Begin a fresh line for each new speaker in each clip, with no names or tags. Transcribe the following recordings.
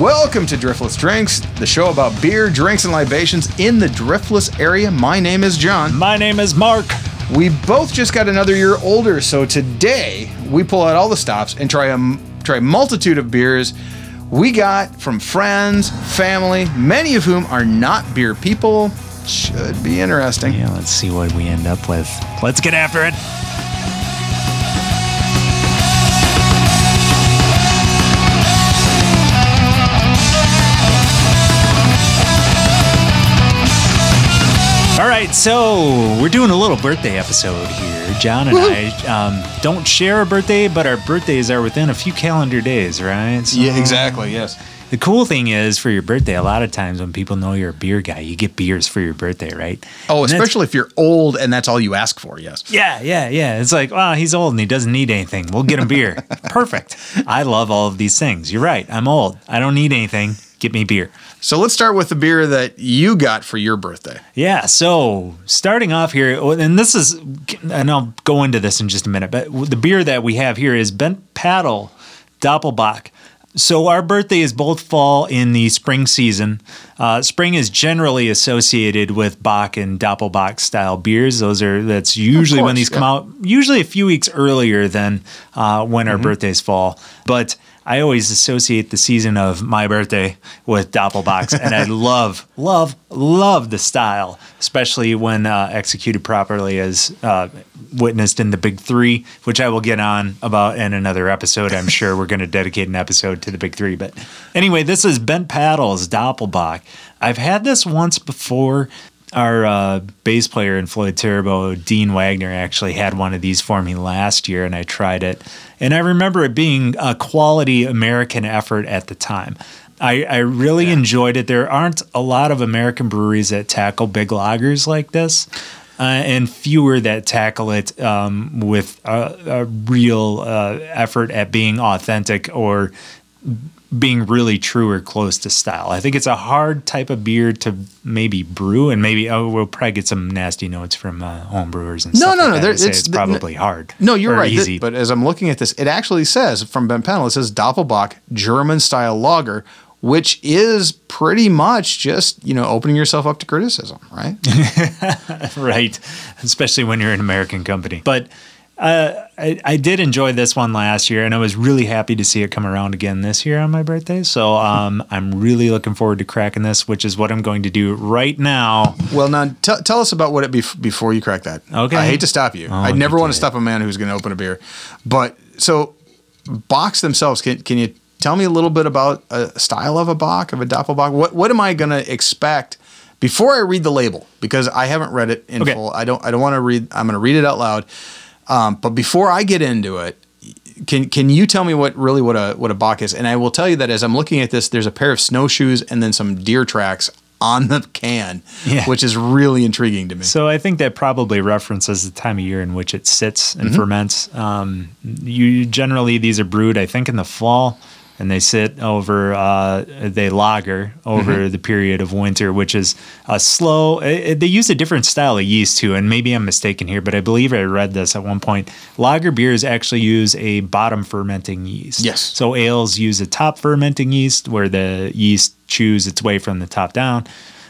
Welcome to Driftless Drinks, the show about beer, drinks, and libations in the Driftless area. My name is John.
My name is Mark.
We both just got another year older, so today we pull out all the stops and try a try a multitude of beers we got from friends, family, many of whom are not beer people. Should be interesting.
Yeah, let's see what we end up with. Let's get after it. Right, so we're doing a little birthday episode here. John and I um, don't share a birthday, but our birthdays are within a few calendar days, right? So
Yeah, exactly. Yes.
The cool thing is for your birthday, a lot of times when people know you're a beer guy, you get beers for your birthday, right?
Oh,
And
especially if you're old and that's all you ask for. Yes.
Yeah, yeah, yeah. It's like, wow, he's old and he doesn't need anything. We'll get him beer. Perfect. I love all of these things. You're right. I'm old. I don't need anything. Get me beer.
So let's start with the beer that you got for your birthday.
Yeah. So starting off here, and this is, and I'll go into this in just a minute, but the beer that we have here is Bent Paddle Doppelbock. So our birthday is both fall in the spring season. Uh, spring is generally associated with Bock and Doppelbock style beers. Those are that's usually when
course,
these come out. Usually a few weeks earlier than uh, when our birthdays fall, but. I always associate the season of my birthday with Doppelbocks, and I love, love, love the style, especially when uh, executed properly, as uh, witnessed in the Big Three, which I will get on about in another episode. I'm sure we're going to dedicate an episode to the Big Three. But anyway, this is Bent Paddles Doppelbock. I've had this once before. Our uh, bass player in Floyd Turbo, Dean Wagner, actually had one of these for me last year, and I tried it. And I remember it being a quality American effort at the time. I, I really enjoyed it. There aren't a lot of American breweries that tackle big lagers like this, uh, and fewer that tackle it um, with a, a real uh, effort at being authentic or being really true or close to style. I think it's a hard type of beer to maybe brew, and maybe oh, we'll probably get some nasty notes from uh, home brewers and
No,
stuff.
no,
like
no,
that
there- it's-
it's probably hard.
No, you're
or
right. Th-
Easy,
But as I'm looking at this, it actually says from Bent Paddle, it says Doppelbock German style lager, which is pretty much just, you know, opening yourself up to criticism, right?
right? Especially when you're an American company. But uh, I, I did enjoy this one last year, and I was really happy to see it come around again this year on my birthday. So um, I'm really looking forward to cracking this, which is what I'm going to do right now.
well, now t- tell us about what it be before you crack that.
Okay.
I hate to stop you. I
Oh,
never want to stop a man who's going to open a beer. But so, Bocks themselves, can, can you tell me a little bit about a style of a Bock, of a Doppelbock? What, what am I going to expect? Before I read the label, because I haven't read it in
Okay.
full, I don't. I don't want to read. I'm going to read it out loud. Um, but before I get into it, can can you tell me what really what a what a Bock is? And I will tell you that as I'm looking at this, there's a pair of snowshoes and then some deer tracks on the can,
Yeah.
which is really intriguing to me.
So I think that probably references the time of year in which it sits and
Mm-hmm.
ferments. Um, you generally these are brewed, I think, in the fall, and they sit over. Uh, they lager over
Mm-hmm.
the period of winter, which is a slow. eh, eh, they use a different style of yeast too, and maybe I'm mistaken here, but I believe I read this at one point. Lager beers actually use a bottom fermenting yeast.
Yes.
So ales use a top fermenting yeast, where the yeast chews its way from the top down.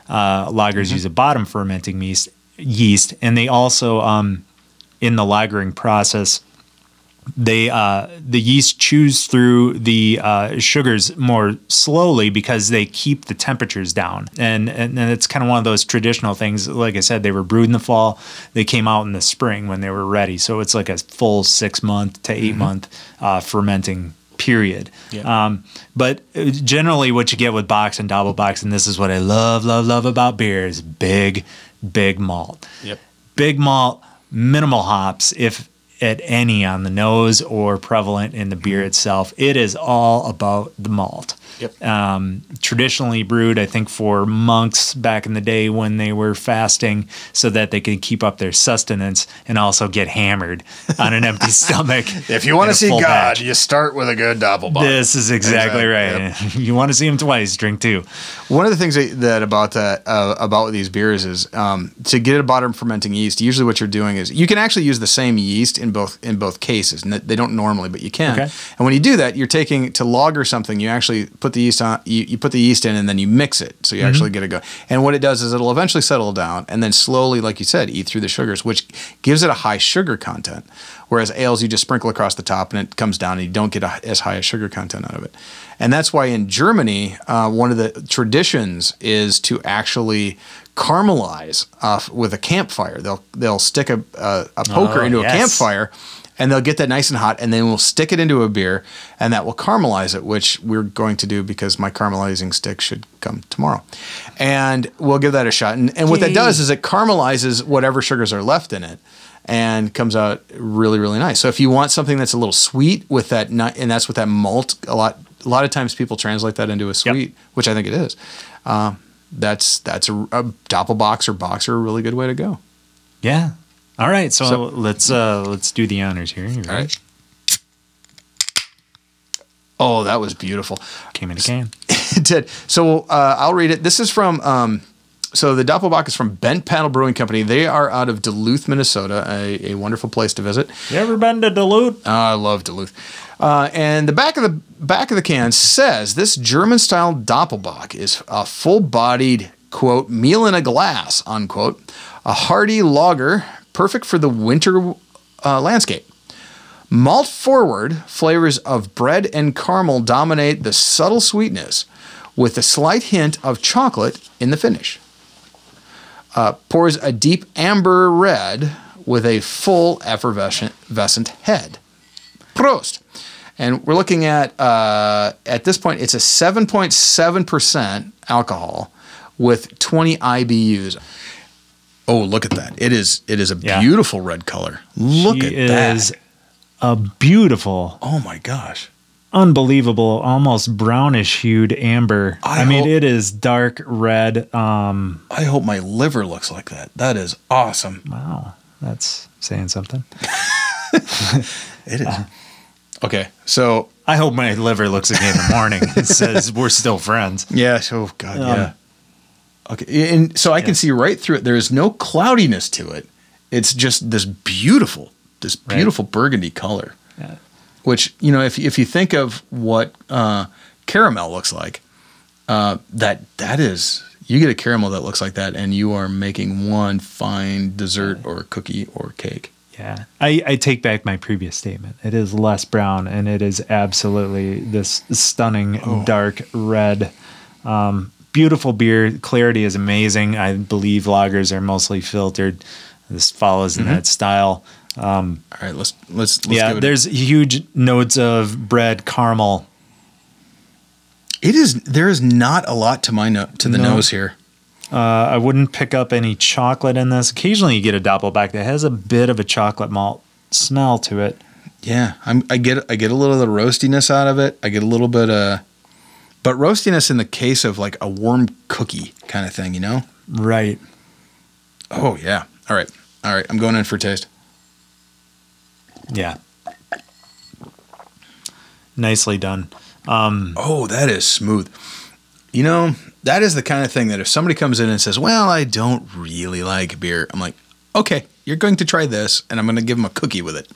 Uh, lagers use a bottom fermenting yeast, yeast, and they also, um, in the lagering process, they uh, the yeast chews through the uh, sugars more slowly because they keep the temperatures down, and and, and it's kind of one of those traditional things. Like I said, they were brewed in the fall, they came out in the spring when they were ready. So it's like a full six month to 8 month uh, fermenting period.
Yeah.
Um, but uh, generally, what you get with bocks and double box, and this is what I love, love, love about beer is big, big malt
Yep.
big malt, minimal hops, if at any on the nose or prevalent in the beer itself. It is all about the malt.
Yep.
Um, traditionally brewed, I think, for monks back in the day when they were fasting so that they could keep up their sustenance and also get hammered on an empty stomach.
If you want to see God, you start with a good Doppelbock.
This is exactly
Exactly,
right. You want to see him twice, drink two.
One of the things that, that about that uh, about these beers is um, to get a bottom fermenting yeast. Usually, what you're doing is you can actually use the same yeast in both in both cases. And they don't normally, but you can.
Okay.
And when you do that, you're taking to lager something. You actually put the yeast on. You, you put the yeast in, and then you mix it, so you actually get it going. And what it does is it'll eventually settle down, and then slowly, like you said, eat through the sugars, which gives it a high sugar content. Whereas ales, you just sprinkle across the top, and it comes down, and you don't get a, as high a sugar content out of it. And that's why in Germany, uh, one of the traditions is to actually caramelize uh, with a campfire. They'll they'll stick a a, a poker
Oh,
into
yes.
a campfire, and they'll get that nice and hot, and then we'll stick it into a beer, and that will caramelize it, which we're going to do because my caramelizing stick should come tomorrow, and we'll give that a shot. And, and what that does is it caramelizes whatever sugars are left in it. And comes out really, really nice. So if you want something that's a little sweet with that nut, and that's with that malt, a lot, a lot of times people translate that into a sweet, which I think it is. Uh, that's that's a, a doppelbocks or bocks are a really good way to go.
Yeah. All right. So,
So-
let's uh let's do the honors here.
All right. Oh, that was beautiful.
Came in a can.
it did. So uh, I'll read it. This is from. Um, so the Doppelbock is from Bent Paddle Brewing Company. They are out of Duluth, Minnesota, a, a wonderful place to visit.
You ever been to Duluth?
Oh, I love Duluth. Uh, and the back of the back of the can says this German style Doppelbock is a full bodied quote meal in a glass unquote, a hearty lager perfect for the winter uh, landscape. Malt forward flavors of bread and caramel dominate the subtle sweetness, with a slight hint of chocolate in the finish. Uh, pours a deep amber red with a full effervescent head. Prost. And we're looking at uh, at this point it's a 7.7% alcohol with 20 IBUs. Oh, look at that. It is it is a
Yeah.
beautiful red color. Look
She
at that.
is a beautiful,
Oh my gosh.
unbelievable, almost brownish hued amber.
I
I, mean, it is dark red. Um,
I hope my liver looks like that. That is awesome.
wow, that's saying something.
It is. Okay. So,
I hope my liver looks again in the morning. It says we're still friends.
yeah, oh god,
Um,
yeah. Okay. And so I can see right through it. There is no cloudiness to it. It's just this beautiful this
Right.
beautiful burgundy color.
Yeah.
Which, you know, if if you think of what uh, caramel looks like, uh, that that is you get a caramel that looks like that and you are making one fine dessert or cookie or cake.
Yeah, I, I take back my previous statement. It is less brown, and it is absolutely this stunning
Oh.
dark red. Um, beautiful beer. Clarity is amazing. I believe lagers are mostly filtered. This follows in that style.
All right, let's let's, let's
yeah,
it a-
there's huge notes of bread, caramel.
It is there is not a lot to my no, to the
No.
nose here.
Uh, I wouldn't pick up any chocolate in this. Occasionally, you get a doppelbock that has a bit of a chocolate malt smell to it.
Yeah, I'm, I get I get a little of the roastiness out of it. I get a little bit uh but roastiness in the case of like a warm cookie kind of thing, you know?
Right.
Oh yeah. All right. All right, I'm going in for taste.
Yeah. Nicely done.
Um, oh, that is smooth. You know, that is the kind of thing that if somebody comes in and says, "Well, I don't really like beer." I'm like, "Okay, you're going to try this and I'm going to give them a cookie with it."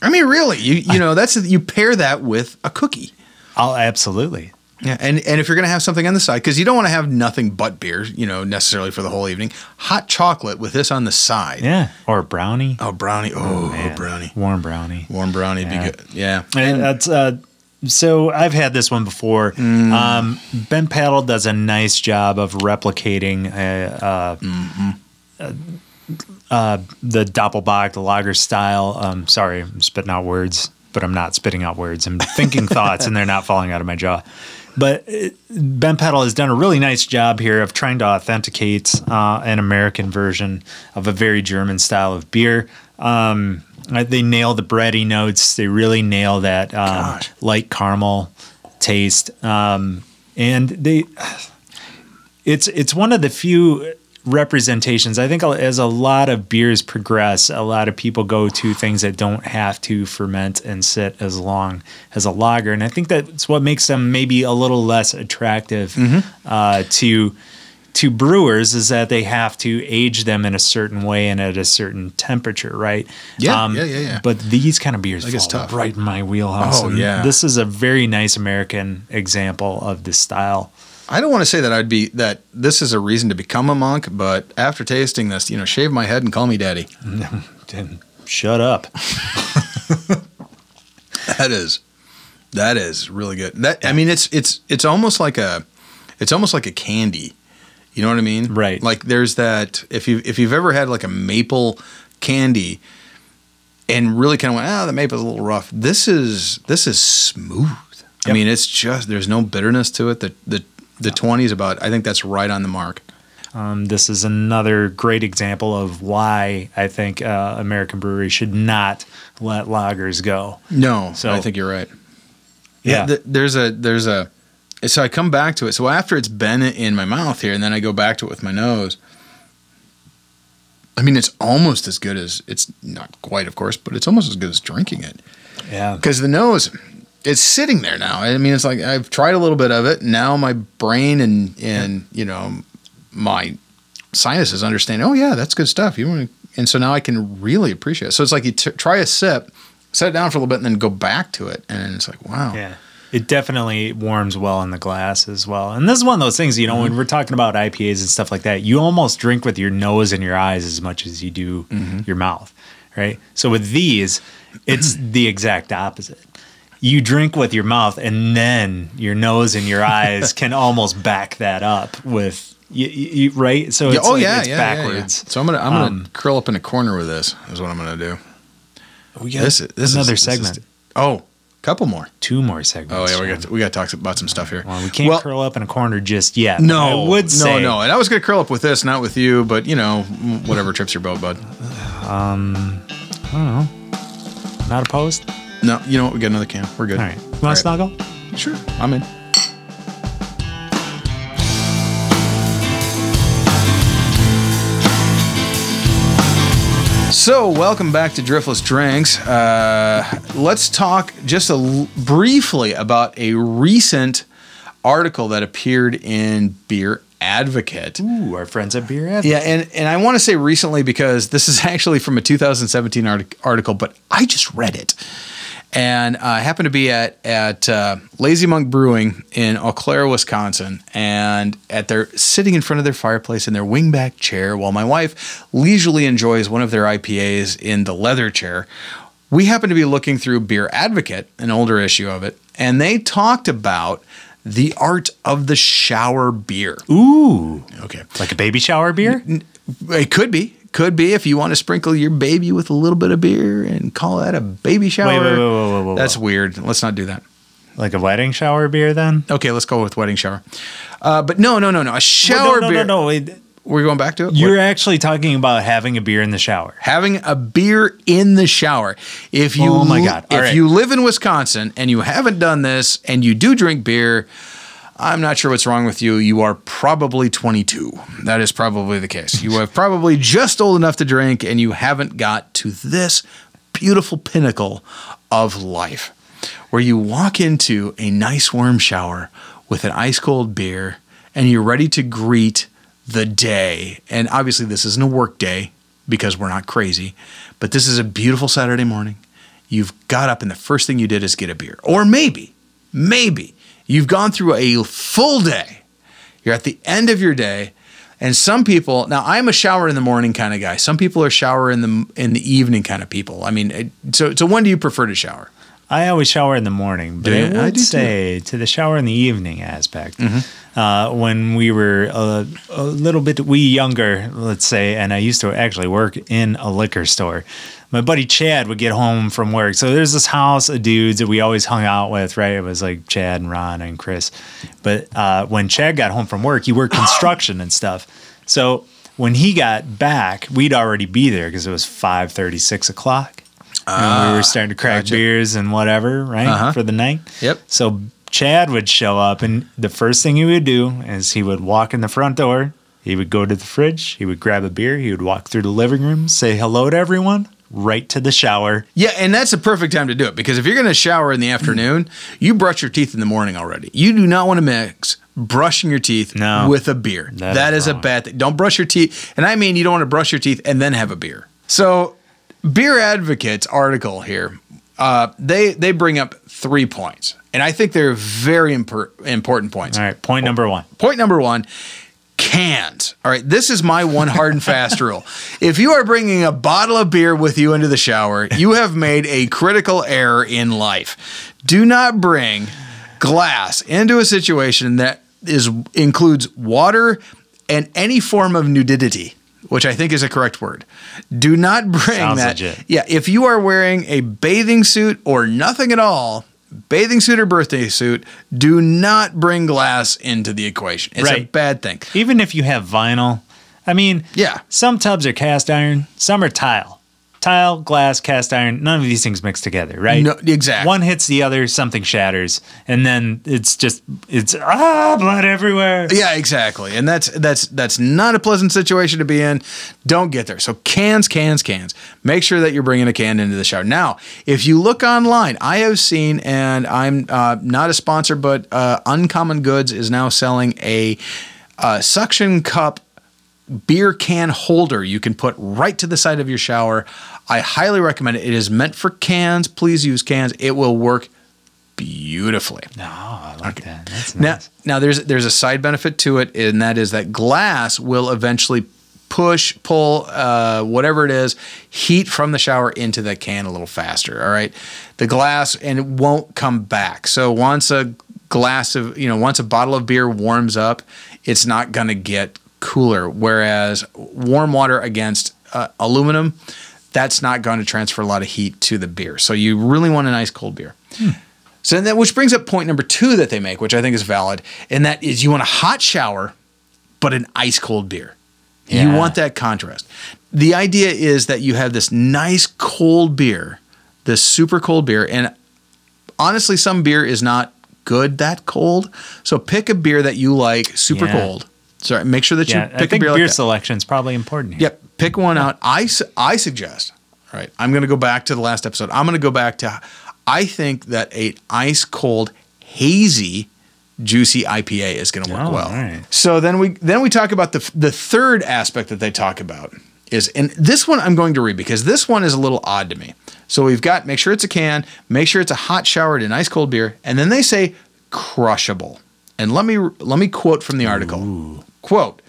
I mean, really, you you know, that's you pair that with a cookie.
I'll absolutely.
Yeah, and and if you're gonna have something on the side, because you don't want to have nothing but beer, you know, necessarily for the whole evening. Hot chocolate with this on the side.
Yeah. Or brownie.
Oh, brownie. Oh,
Man.
brownie.
Warm brownie.
Warm brownie would
Yeah.
be good. Yeah.
And that's uh so I've had this one before.
Mm.
Um, Bent Paddle does a nice job of replicating uh, uh,
Mm-hmm.
uh, uh, the Doppelbock, the lager style. Um, sorry, I'm spitting out words, but I'm not spitting out words. I'm thinking thoughts, and they're not falling out of my jaw. But uh, Bent Paddle has done a really nice job here of trying to authenticate uh, an American version of a very German style of beer. Um, uh, they nail the bready notes. They really nail that um, light caramel taste, um, and they. It's it's one of the few representations. I think as a lot of beers progress, a lot of people go to things that don't have to ferment and sit as long as a lager, and I think that's what makes them maybe a little less attractive uh, to to brewers is that they have to age them in a certain way and at a certain temperature, right? Um,
Yeah, yeah, yeah, yeah.
But these kind of beers
Like
fall
tough.
right in my wheelhouse.
Oh, yeah.
This is a very nice American example of this style.
I don't want to say that I'd be that this is a reason to become a monk, but after tasting this, you know, shave my head and call me daddy.
Then Shut up.
That is, that is really good. That I mean, it's it's it's almost like a, it's almost like a candy. You know what I mean?
Right.
Like there's that if you if you've ever had like a maple candy, and really kind of went, ah, the maple's a little rough. This is this is smooth. I mean, it's just there's no bitterness to it. The the the twenty is about. I think that's right on the mark.
Um, this is another great example of why I think uh, American breweries should not let lagers go.
No,
So-
I think you're right.
Yeah.
th- there's a there's a so I come back to it. So after it's been in my mouth here, and then I go back to it with my nose. I mean, it's almost as good as it's not quite, of course, but it's almost as good as drinking it
Yeah.
because the nose it's sitting there now. I mean, it's like I've tried a little bit of it. Now my brain and and you know my sinuses understand. Oh yeah, that's good stuff. You want and so now I can really appreciate it. So it's like you t- try a sip, set it down for a little bit, and then go back to it, and it's like wow.
Yeah. It definitely warms well in the glass as well. And this is one of those things, you know, when mm-hmm. we're talking about IPAs and stuff like that, you almost drink with your nose and your eyes as much as you do mm-hmm. your mouth, right? So with these, it's the exact opposite. You drink with your mouth and then your nose and your eyes can almost back that up with you, you, right? So it's
oh
like
yeah,
it's
yeah, yeah, yeah. So I'm gonna I'm gonna
Um,
curl up in a corner with this. Is what I'm gonna do.
We got
This this
another
is, this is-
segment.
oh, couple more.
Two more segments.
Oh yeah, we got we got to talk about some stuff here.
Well, we can't
Well,
curl up in a corner just yet.
No,
I would say
no, no. And I was gonna curl up with this, not with you, but you know, whatever trips your boat, bud.
Um i don't know not opposed.
No, you know what? We got another can. We're good.
All right, you want
All right.
to snuggle?
Sure, I'm in. So, welcome back to Driftless Drinks. Uh, let's talk just a l- briefly about a recent article that appeared in Beer Advocate.
Ooh, our friends at Beer Ed.
Yeah, and, and I want to say recently because this is actually from a 2017 artic- article, but I just read it. And uh, I happened to be at at uh, Lazy Monk Brewing in Eau Claire, Wisconsin, and at their sitting in front of their fireplace in their wingback chair, while my wife leisurely enjoys one of their IPAs in the leather chair. We happened to be looking through Beer Advocate, an older issue of it, and they talked about the art of the shower beer.
Ooh,
Okay.
like a baby shower beer?
It could be. Could be if you want to sprinkle your baby with a little bit of beer and call that a baby shower.
wait, wait, wait, wait, wait,
That's weird. Let's not do that.
Like a wedding shower beer then?
Okay, let's go with wedding shower. Uh, but no, no, no, no. A shower
no, no,
beer.
no, no. Wait.
We're going back to it.
You're
What?
actually talking about having a beer in the shower.
having a beer in the shower. If you
Oh my God.
if
All right.
you live in Wisconsin and you haven't done this and you do drink beer, I'm not sure what's wrong with you. You are probably 22. That is probably the case. You are probably just old enough to drink and you haven't got to this beautiful pinnacle of life where you walk into a nice warm shower with an ice cold beer and you're ready to greet the day. And obviously, this isn't a work day because we're not crazy, but this is a beautiful Saturday morning. You've got up and the first thing you did is get a beer. Or maybe, maybe you've gone through a full day. You're at the end of your day. And some people, now I'm a shower in the morning kind of guy. Some people are shower in the in the evening kind of people. I mean, so so when do you prefer to shower?
I always shower in the morning, but
Do
I would
I do too.
say to the shower in the evening aspect.
Mm-hmm.
Uh, when we were a, a little bit we younger, let's say, and I used to actually work in a liquor store. My buddy Chad would get home from work. So there's this house of dudes that we always hung out with, right? It was like Chad and Ron and Chris. But uh, when Chad got home from work, he worked construction and stuff. So when he got back, we'd already be there because it was 5 6 o'clock and we were starting to crack
gotcha.
beers and whatever, right,
Uh-huh.
for the night.
Yep.
So Chad would show up, and the first thing he would do is he would walk in the front door. He would go to the fridge. He would grab a beer. He would walk through the living room, say hello to everyone, right to the shower.
Yeah, and that's a perfect time to do it because if you're going to shower in the afternoon, you brush your teeth in the morning already. You do not want to mix brushing your teeth
No.
with a beer.
That
that
is
is, a bad thing. Don't brush your teeth. And I mean, you don't want to brush your teeth and then have a beer. So, Beer Advocates article here, uh, they they bring up three points, and I think they're very impor- important points.
All right, point number one.
Point number one cans. All right, this is my one hard and fast rule. If you are bringing a bottle of beer with you into the shower, you have made a critical error in life. Do not bring glass into a situation that is includes water and any form of nudity. Which I think is a correct word. Do not bring
Sounds
that.
legit.
Yeah, if you are wearing a bathing suit or nothing at all, bathing suit or birthday suit, do not bring glass into the equation. It's a bad thing.
Even if you have vinyl, I mean,
Yeah.
some tubs are cast iron, some are tile. Tile, glass, cast iron, none of these things mix together, right?
No, exactly.
One hits the other, something shatters, and then it's just it's ah blood everywhere.
Yeah, exactly. And that's that's that's not a pleasant situation to be in. Don't get there. So cans, cans, cans. Make sure that you're bringing a can into the shower. Now, if you look online, I have seen, and I'm uh, not a sponsor, but uh, Uncommon Goods is now selling a uh, suction cup beer can holder you can put right to the side of your shower. I highly recommend it. It is meant for cans. Please use cans. It will work beautifully.
Oh, I like that. That's
Now,
nice.
now there's there's a side benefit to it, and that is that glass will eventually push, pull, uh, whatever it is, heat from the shower into the can a little faster. All right, the glass and it won't come back. So once a glass of you know once a bottle of beer warms up, it's not gonna get cooler. Whereas warm water against uh, aluminum, that's not going to transfer a lot of heat to the beer. So you really want a nice cold beer. So that which brings up point number two that they make, which I think is valid, and that is you want a hot shower, but an ice cold beer. You want that contrast. The idea is that you have this nice cold beer, this super cold beer, and honestly, some beer is not good that cold. So pick a beer that you like super
Yeah.
cold. Sorry, make sure that you
Yeah,
pick
I think
a beer
beer,
like
selection is probably important here.
Yep. Pick one out. I, I suggest, all right, I'm going to go back to the last episode. I'm going to go back to, I think that a ice cold, hazy, juicy IPA is going to work
Oh,
well.
all right.
So then we then we talk about the the third aspect that they talk about is and this one I'm going to read because this one is a little odd to me. So we've got make sure it's a can, make sure it's a hot showered and ice cold beer, and then they say crushable. And let me let me quote from the article. Quote: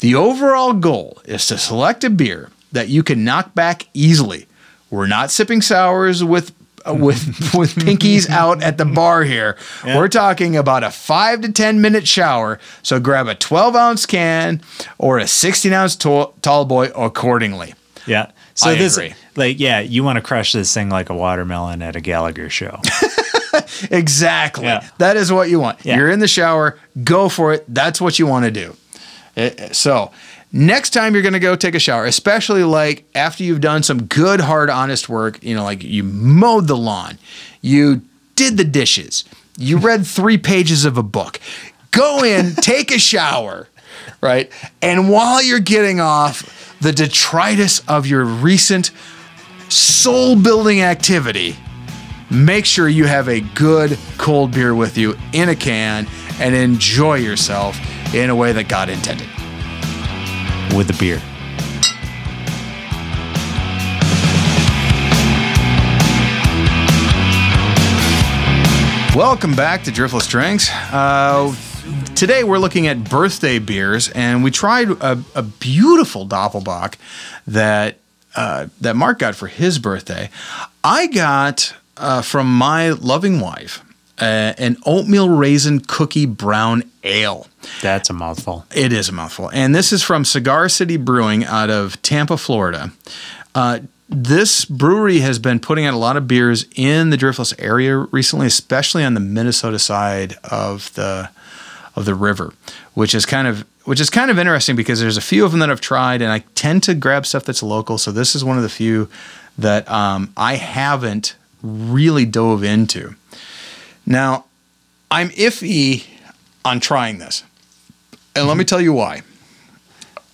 The overall goal is to select a beer that you can knock back easily. We're not sipping sours with uh, with with pinkies out at the bar here. We're talking about a five to ten minute shower. So grab a twelve ounce can or a sixteen ounce tall, tall boy accordingly.
Yeah. So
I
this,
agree.
like, yeah, you want to crush this thing like a watermelon at a Gallagher show.
Exactly.
Yeah.
That is what you want.
Yeah.
You're in the shower, go for it. That's what you want to do. Uh, So, next time you're going to go take a shower, especially like after you've done some good, hard, honest work, you know, like you mowed the lawn, you did the dishes, you read three pages of a book, go in, take a shower, right? And while you're getting off the detritus of your recent soul building activity, make sure you have a good cold beer with you in a can and enjoy yourself in a way that God intended.
with the beer.
Welcome back to Driftless Drinks. Uh, today we're looking at birthday beers, and we tried a, a beautiful Doppelbock that uh, that Mark got for his birthday. I got uh, from my loving wife uh, an oatmeal raisin cookie brown ale.
That's a mouthful.
It is a mouthful. And this is from Cigar City Brewing out of Tampa, Florida. Uh, this brewery has been putting out a lot of beers in the Driftless area recently, especially on the Minnesota side of the of the river, which is kind of which is kind of interesting because there's a few of them that I've tried, and I tend to grab stuff that's local. So this is one of the few that um, I haven't really dove into. Now, I'm iffy on trying this. And let me mm-hmm. tell you why.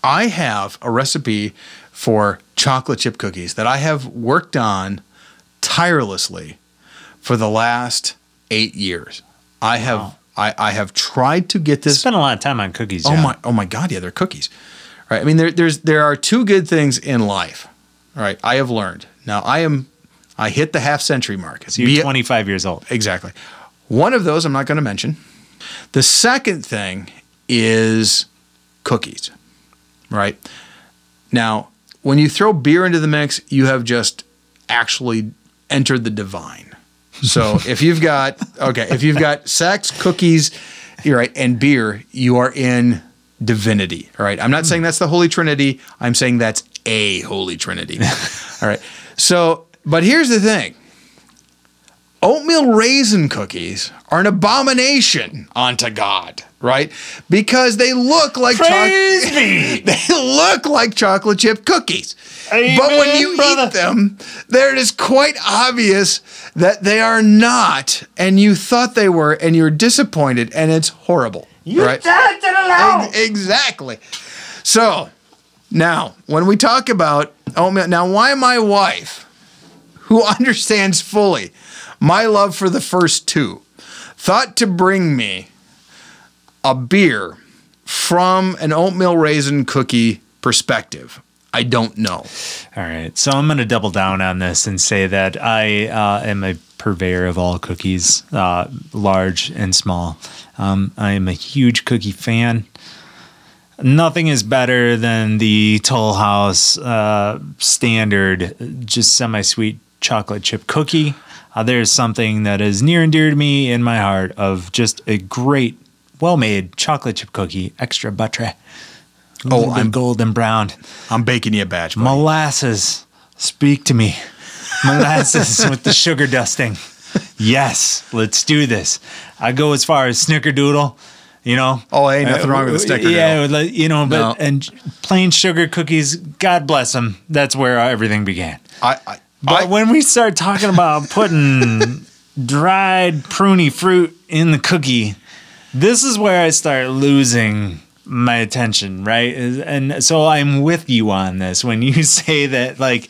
I have a recipe for chocolate chip cookies that I have worked on tirelessly for the last eight years. I have I, I have tried to get this
Spent a lot of time on cookies.
Oh
John.
my! Oh my God! Yeah, they're cookies, right? I mean, there, there's there are two good things in life, right? I have learned. Now, I am, I hit the half century mark.
So you're
Be
25 years old.
exactly. One of those I'm not going to mention. The second thing is cookies, right? Now, when you throw beer into the mix, you have just actually entered the divine. So if you've got okay, if you've got sex, cookies, you're right, and beer, you are in divinity. All right. I'm not saying that's the Holy Trinity. I'm saying that's a Holy Trinity. all right. So, but here's the thing. Oatmeal raisin cookies are an abomination unto God, right? Because they look like
Praise
choc-
me.
they look like chocolate chip cookies. but when you
brother.
eat them, there it is quite obvious that they are not, and you thought they were, and you're disappointed, and it's horrible. You right? Ex- Exactly. So now, when we talk about oatmeal, now why my wife, who understands fully my love for the first two, thought to bring me a beer from an oatmeal raisin cookie perspective, I don't know.
All right. So I'm going to double down on this and say that I uh, am a purveyor of all cookies, uh, large and small. Um, I am a huge cookie fan. Nothing is better than the Toll House uh, standard, just semi sweet chocolate chip cookie. Uh, there's something that is near and dear to me in my heart of just a great, well made chocolate chip cookie, extra buttery.
Oh, I'm-
golden brown.
I'm baking you a batch. buddy.
Molasses, speak to me. Molasses with the sugar dusting. Yes, let's do this. I go as far as snickerdoodle. You know.
Oh, ain't nothing wrong with a snickerdoodle.
Yeah, like, you know, but
No.
and plain sugar cookies. God bless them. That's where everything began.
I, I,
But
I-
when we start talking about putting dried pruny fruit in the cookie, this is where I start losing my attention, right? And so I'm with you on this. When you say that, like,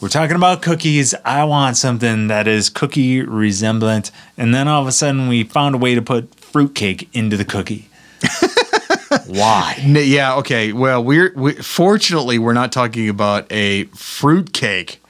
we're talking about cookies, I want something that is cookie resemblant. And then all of a sudden, we found a way to put fruitcake into the cookie. Why?
Yeah. Okay. Well, we're we, fortunately we're not talking about a fruitcake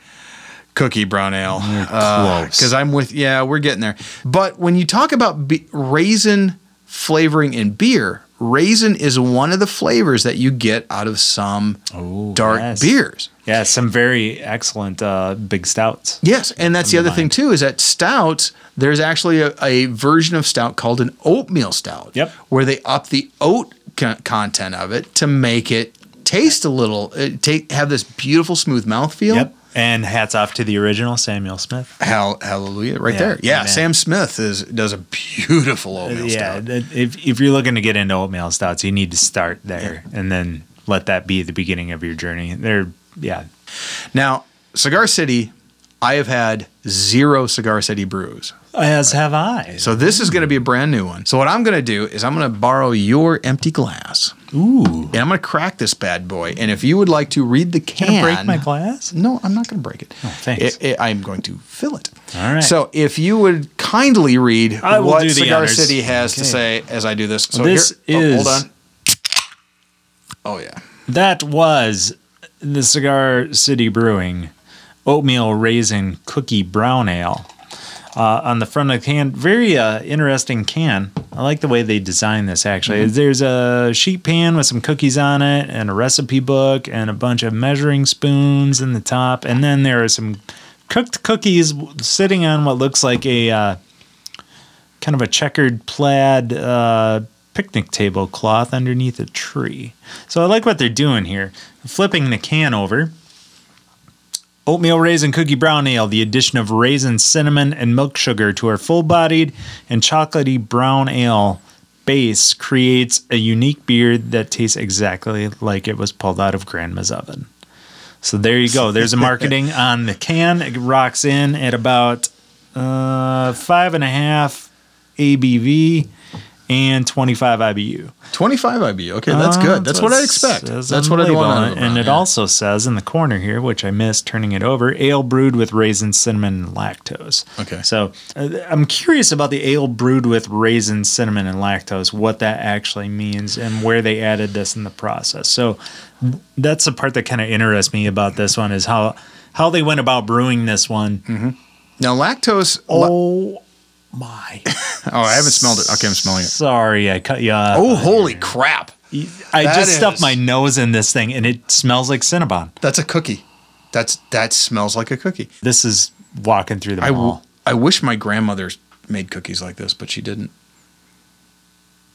cookie brown ale
close.
because I'm with. Yeah, we're getting there. But when you talk about be- raisin flavoring in beer, raisin is one of the flavors that you get out of some
Oh,
dark
yes.
beers.
Yeah, some very excellent uh, big stouts.
Yes, and that's the other thing too is that stouts. There's actually a, a version of stout called an oatmeal stout.
Yep.
Where they up the oat co- content of it to make it taste a little, uh, take have this beautiful smooth mouthfeel.
Yep. And hats off to the original Samuel Smith.
Hall- hallelujah, right
Yeah,
there. Yeah,
amen.
Sam Smith is does a beautiful oatmeal
yeah,
stout.
if if you're looking to get into oatmeal stouts, you need to start there and then let that be the beginning of your journey. They're yeah.
Now, Cigar City, I have had zero Cigar City brews.
As have I.
So this is going to be a brand new one. So what I'm going to do is I'm going to borrow your empty glass.
Ooh.
And I'm going to crack this bad boy. And if you would like to read the can,
Can I break my glass?
No, I'm not going to break it.
Oh, thanks.
It- it- I'm going to fill it.
All right.
So if you would kindly read what Cigar
honors.
City has to say as I do this. So
This
here, oh, hold
is-
on. Oh yeah.
That was the Cigar City Brewing oatmeal raisin cookie brown ale. Uh, on the front of the can, very uh, interesting can. I like the way they designed this. Actually, there's a sheet pan with some cookies on it, and a recipe book, and a bunch of measuring spoons in the top, and then there are some cooked cookies sitting on what looks like a uh, kind of a checkered plaid uh, picnic table cloth underneath a tree. So I like what they're doing here. Flipping the can over. Oatmeal raisin cookie brown ale, the addition of raisin, cinnamon, and milk sugar to our full bodied and chocolatey brown ale base creates a unique beer that tastes exactly like it was pulled out of grandma's oven. So there you go. There's a marketing on the can. It rocks in at about uh, five and a half ABV and 25 IBU.
25 IBU. Okay, that's
Uh,
good. That's what I expect. That's what I'd want.
label.
out of a
And it
yeah.
also says in the corner here, which I missed turning it over, ale brewed with raisin, cinnamon, and lactose.
Okay.
So uh, I'm curious about the ale brewed with raisin, cinnamon, and lactose, what that actually means and where they added this in the process. So that's the part that kind of interests me about this one is how how they went about brewing this one.
Now lactose. la-
Oh my.
oh, I haven't smelled it. Okay, I'm smelling it.
Sorry, I cut you off.
Oh, holy crap!
I
that
just stuffed
is-
my nose in this thing and it smells like Cinnabon.
That's a cookie. That's that smells like a cookie.
This is walking through the
I, w-
mall.
I wish my grandmother made cookies like this, but she didn't.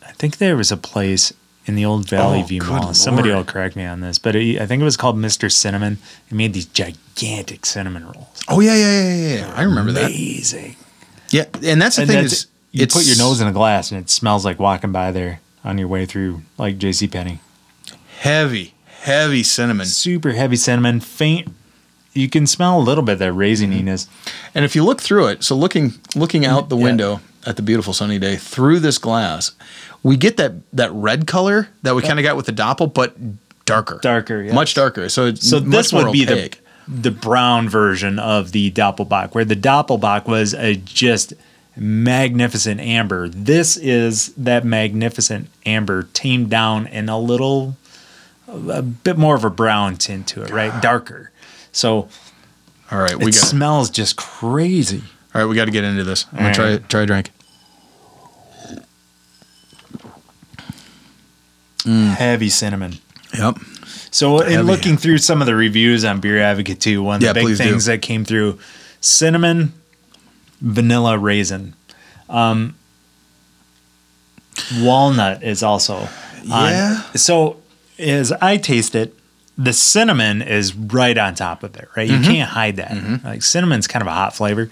I think there was a place in the old Valley
Oh,
View
good
Mall. Somebody
Lord.
will correct me on this, but it, I think it was called Mr. Cinnamon. It made these gigantic cinnamon rolls.
Oh yeah, yeah, yeah, yeah. yeah. I remember that.
Amazing.
Yeah, and that's the
And
thing
that's,
is,
you put your nose in a glass and it smells like walking by there on your way through like J.C. Penney.
heavy, heavy cinnamon.
Super heavy cinnamon, faint. You can smell a little bit of that raisininess. Mm-hmm.
And if you look through it, so looking looking out the
Yeah.
window at the beautiful sunny day through this glass, we get that that red color that we kind of got with the doppel, but darker,
Darker,
much darker. So it's
So this would be
opaque.
the brown version of the Doppelbock, where the Doppelbock was a just magnificent amber. This is that magnificent amber tamed down in a little, a bit more of a brown tint to it, right? Darker. So
All right, we
it
got
smells just crazy.
all right. We got to get into this. I'm gonna
All
try try a drink.
Heavy cinnamon.
Yep.
So in
Heavy.
looking through some of the reviews on Beer Advocate too, one of the big
please do.
things that came through cinnamon, vanilla raisin. Um, walnut is also on-
Yeah.
So as I taste it, the cinnamon is right on top of it, right? You
Mm-hmm.
can't hide that. Like cinnamon's kind of a hot flavor.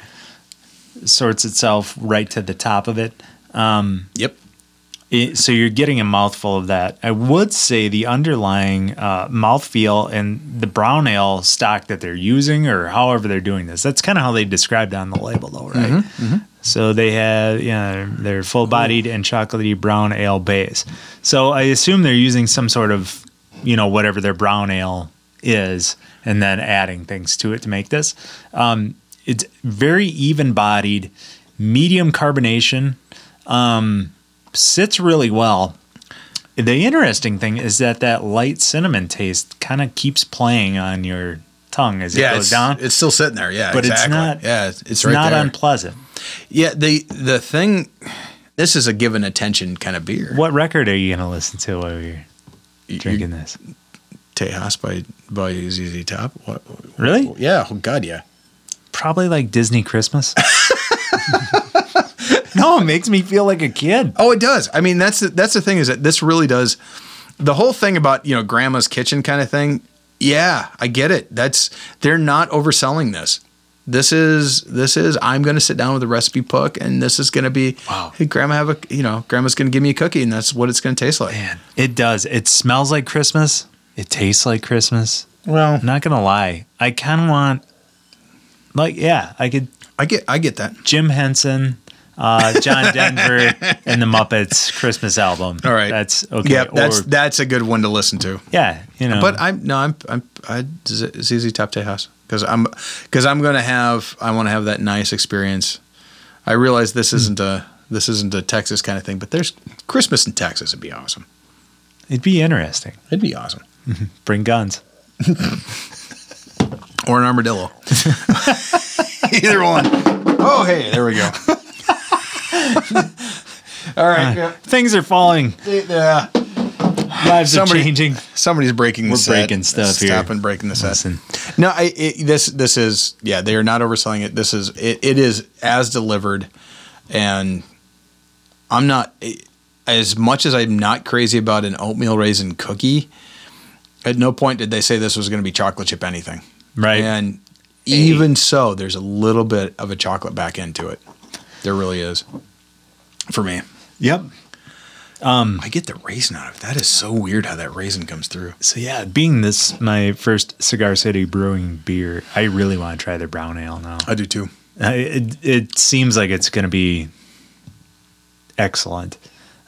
Sorts itself right to the top of it.
Um, Yep.
It, so you're getting a mouthful of that. I would say the underlying uh, mouthfeel and the brown ale stock that they're using, or however they're doing this, that's kind of how they described on the label, though, right? So they have, you know, they're full-bodied and chocolatey brown ale base. So I assume they're using some sort of, you know, whatever their brown ale is, and then adding things to it to make this. Um, it's very even-bodied, medium carbonation sits really well. The interesting thing is that that light cinnamon taste kind of keeps playing on your tongue as it goes down,
it's still sitting there. Yeah,
but it's not.
Yeah, it's, it's, right
not
there.
unpleasant.
yeah, the the thing. This is a given attention kind of beer.
What record are you going to listen to while you're
You-
drinking this?
Tejas by by ZZ Top. What?
Really?
Yeah. Oh God, yeah.
Probably like Disney Christmas. no, it makes me feel like a kid.
Oh, it does. I mean, that's the, that's the thing is that this really does. The whole thing about you know grandma's kitchen kind of thing. Yeah, I get it. That's they're not overselling this. This is this is I'm going to sit down with a recipe book and this is going to be
Wow.
Hey, grandma have a you know grandma's going to give me a cookie and that's what it's going to taste like.
Man, it does. It smells like Christmas. It tastes like Christmas.
Well,
I'm not going to lie. I kind of want, like, yeah, I could
I get I get that.
Jim Henson, uh, John Denver, and the Muppets Christmas album.
All right.
that's okay.
Yeah, that's
Or-
that's a good one to listen to.
yeah, you know.
But I'm no, I'm I'm I ZZ Top Tejas because I'm because I'm gonna have I want to have that nice experience. I realize this isn't a this isn't a Texas kind of thing, but there's Christmas in Texas would be awesome.
it'd be interesting.
It'd be awesome.
Bring guns.
Or an armadillo. Either one. Oh hey, there we go. All right. yeah.
Things are falling.
Yeah.
Uh, Lives
Somebody-
are changing.
Somebody's breaking the
We're
set.
breaking stuff here.
Stop and breaking the set.
Listen.
No, I, it, this this is yeah. They are not overselling it. This is it, it is as delivered, and I'm not as much as I'm not crazy about an oatmeal raisin cookie. At no point did they say this was going to be chocolate chip anything,
Right.
And even so, there's a little bit of a chocolate back into it. There really is, for me.
Yep.
I get the raisin out of it. That is so weird how that raisin comes through.
So yeah, being this my first Cigar City Brewing beer, I really want to try their brown ale now.
I do too.
Uh, It, it seems like it's going to be excellent.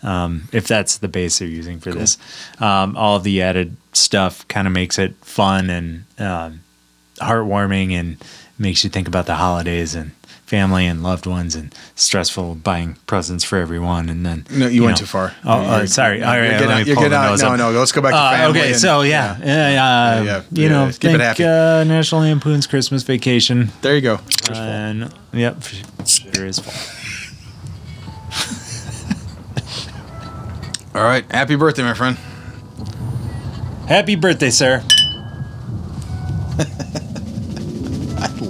Um, if that's the base they're using for this, um, all the added stuff kind of makes it fun and um, heartwarming and makes you think about the holidays and family and loved ones and stressful buying presents for everyone. And then
No, you, went
know-
too far.
Oh,
You're-
oh, sorry. All right,
You're
let
getting
me
out- you're
pull
getting out-
nose
No,
up.
no, let's go back to
Uh,
family.
okay,
and-
so yeah, yeah, uh,
yeah,
you
yeah,
know,
keep it
think
happy.
uh, National Lampoon's Christmas Vacation,
There you go.
and yep, sure is
all right Happy birthday, my friend.
Happy birthday, sir!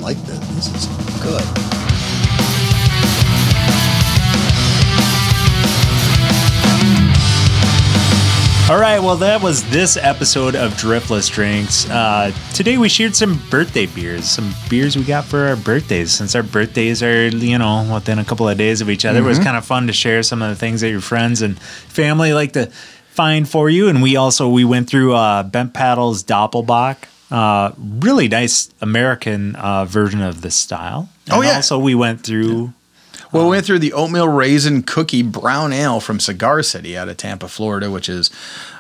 I like this. This is good.
All right, well, that was this episode of Driftless Drinks. Uh, today we shared some birthday beers, some beers we got for our birthdays. Since our birthdays are, you know, within a couple of days of each other, it was kind of fun to share some of the things that your friends and family like to find for you. And we also we went through uh, Bent Paddle's Doppelbock. Uh, really nice American uh, version of the style.
Oh, yeah.
Also, we went through
Well, we went through the oatmeal raisin cookie brown ale from Cigar City out of Tampa, Florida, which is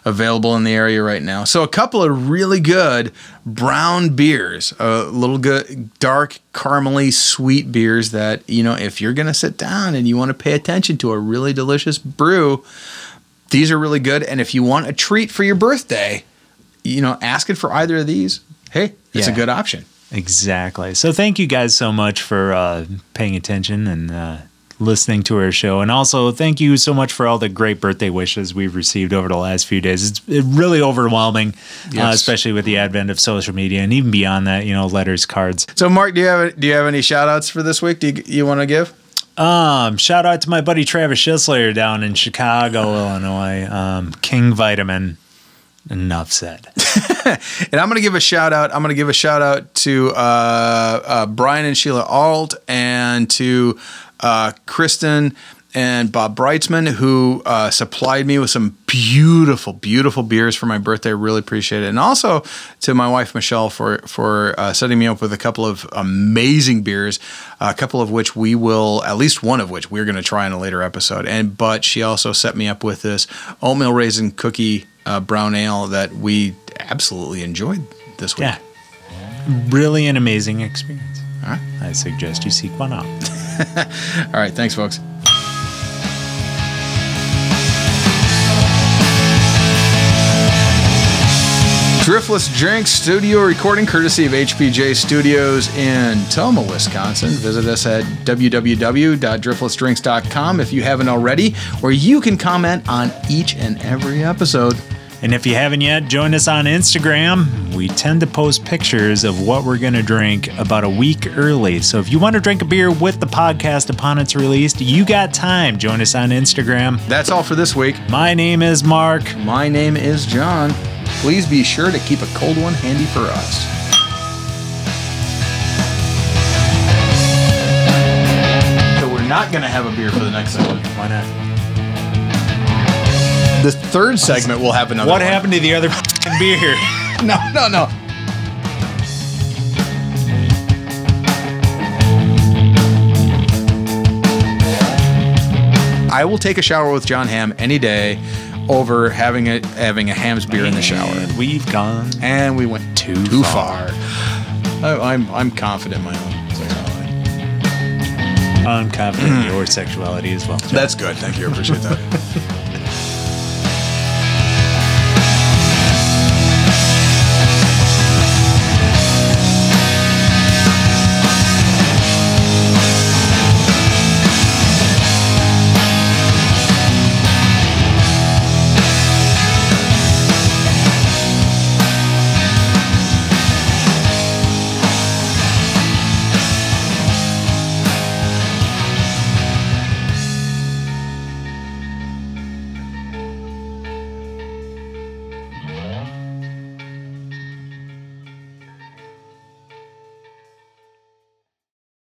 available in the area right now. So a couple of really good brown beers, a little good dark caramely sweet beers that, you know, if you're going to sit down and you want to pay attention to a really delicious brew, these are really good and if you want a treat for your birthday, you know, asking for either of these, hey, it's a good option.
Exactly. So thank you guys so much for uh, paying attention and uh, listening to our show, and also thank you so much for all the great birthday wishes we've received over the last few days. It's really overwhelming, uh, especially with the advent of social media, and even beyond that, you know, letters, cards.
So Mark, do you have do you have any shout outs for this week? Do you, you want to give?
Um, shout out to my buddy Travis Schisler down in Chicago, Illinois. Um, King Vitamin. Enough said.
And I'm going to give a shout out. I'm going to give a shout out to uh, uh, Brian and Sheila Alt and to uh, Kristen and Bob Breitzman, who uh, supplied me with some beautiful, beautiful beers for my birthday. Really appreciate it. And also to my wife, Michelle, for, for uh, setting me up with a couple of amazing beers, a couple of which we will, at least one of which we're going to try in a later episode. And But she also set me up with this oatmeal raisin cookie uh, brown ale that we absolutely enjoyed this week.
Yeah. Really an amazing experience.
All right.
I suggest you seek one out.
All right. Thanks, folks. Driftless Drinks studio recording courtesy of HPJ Studios in Tomah, Wisconsin. Visit us at www.driftlessdrinks.com if you haven't already, where you can comment on each and every episode.
And if you haven't yet, join us on Instagram. We tend to post pictures of what we're going to drink about a week early. So if you want to drink a beer with the podcast upon its release, you got time. Join us on Instagram.
That's all for this week.
My name is Mark.
My name is John. Please be sure to keep a cold one handy for us. So we're not going to have a beer for the next segment.
Why not?
The third segment will have another
What
one.
happened to the other beer?
No, no, no. I will take a shower with Jon Hamm any day over having a having a Hamm's beer in the shower.
And we've gone.
And we went
Too
too
far.
far. I, I'm I'm confident in my own sexuality.
I'm confident in your sexuality as well.
That's good. Thank you. I appreciate that.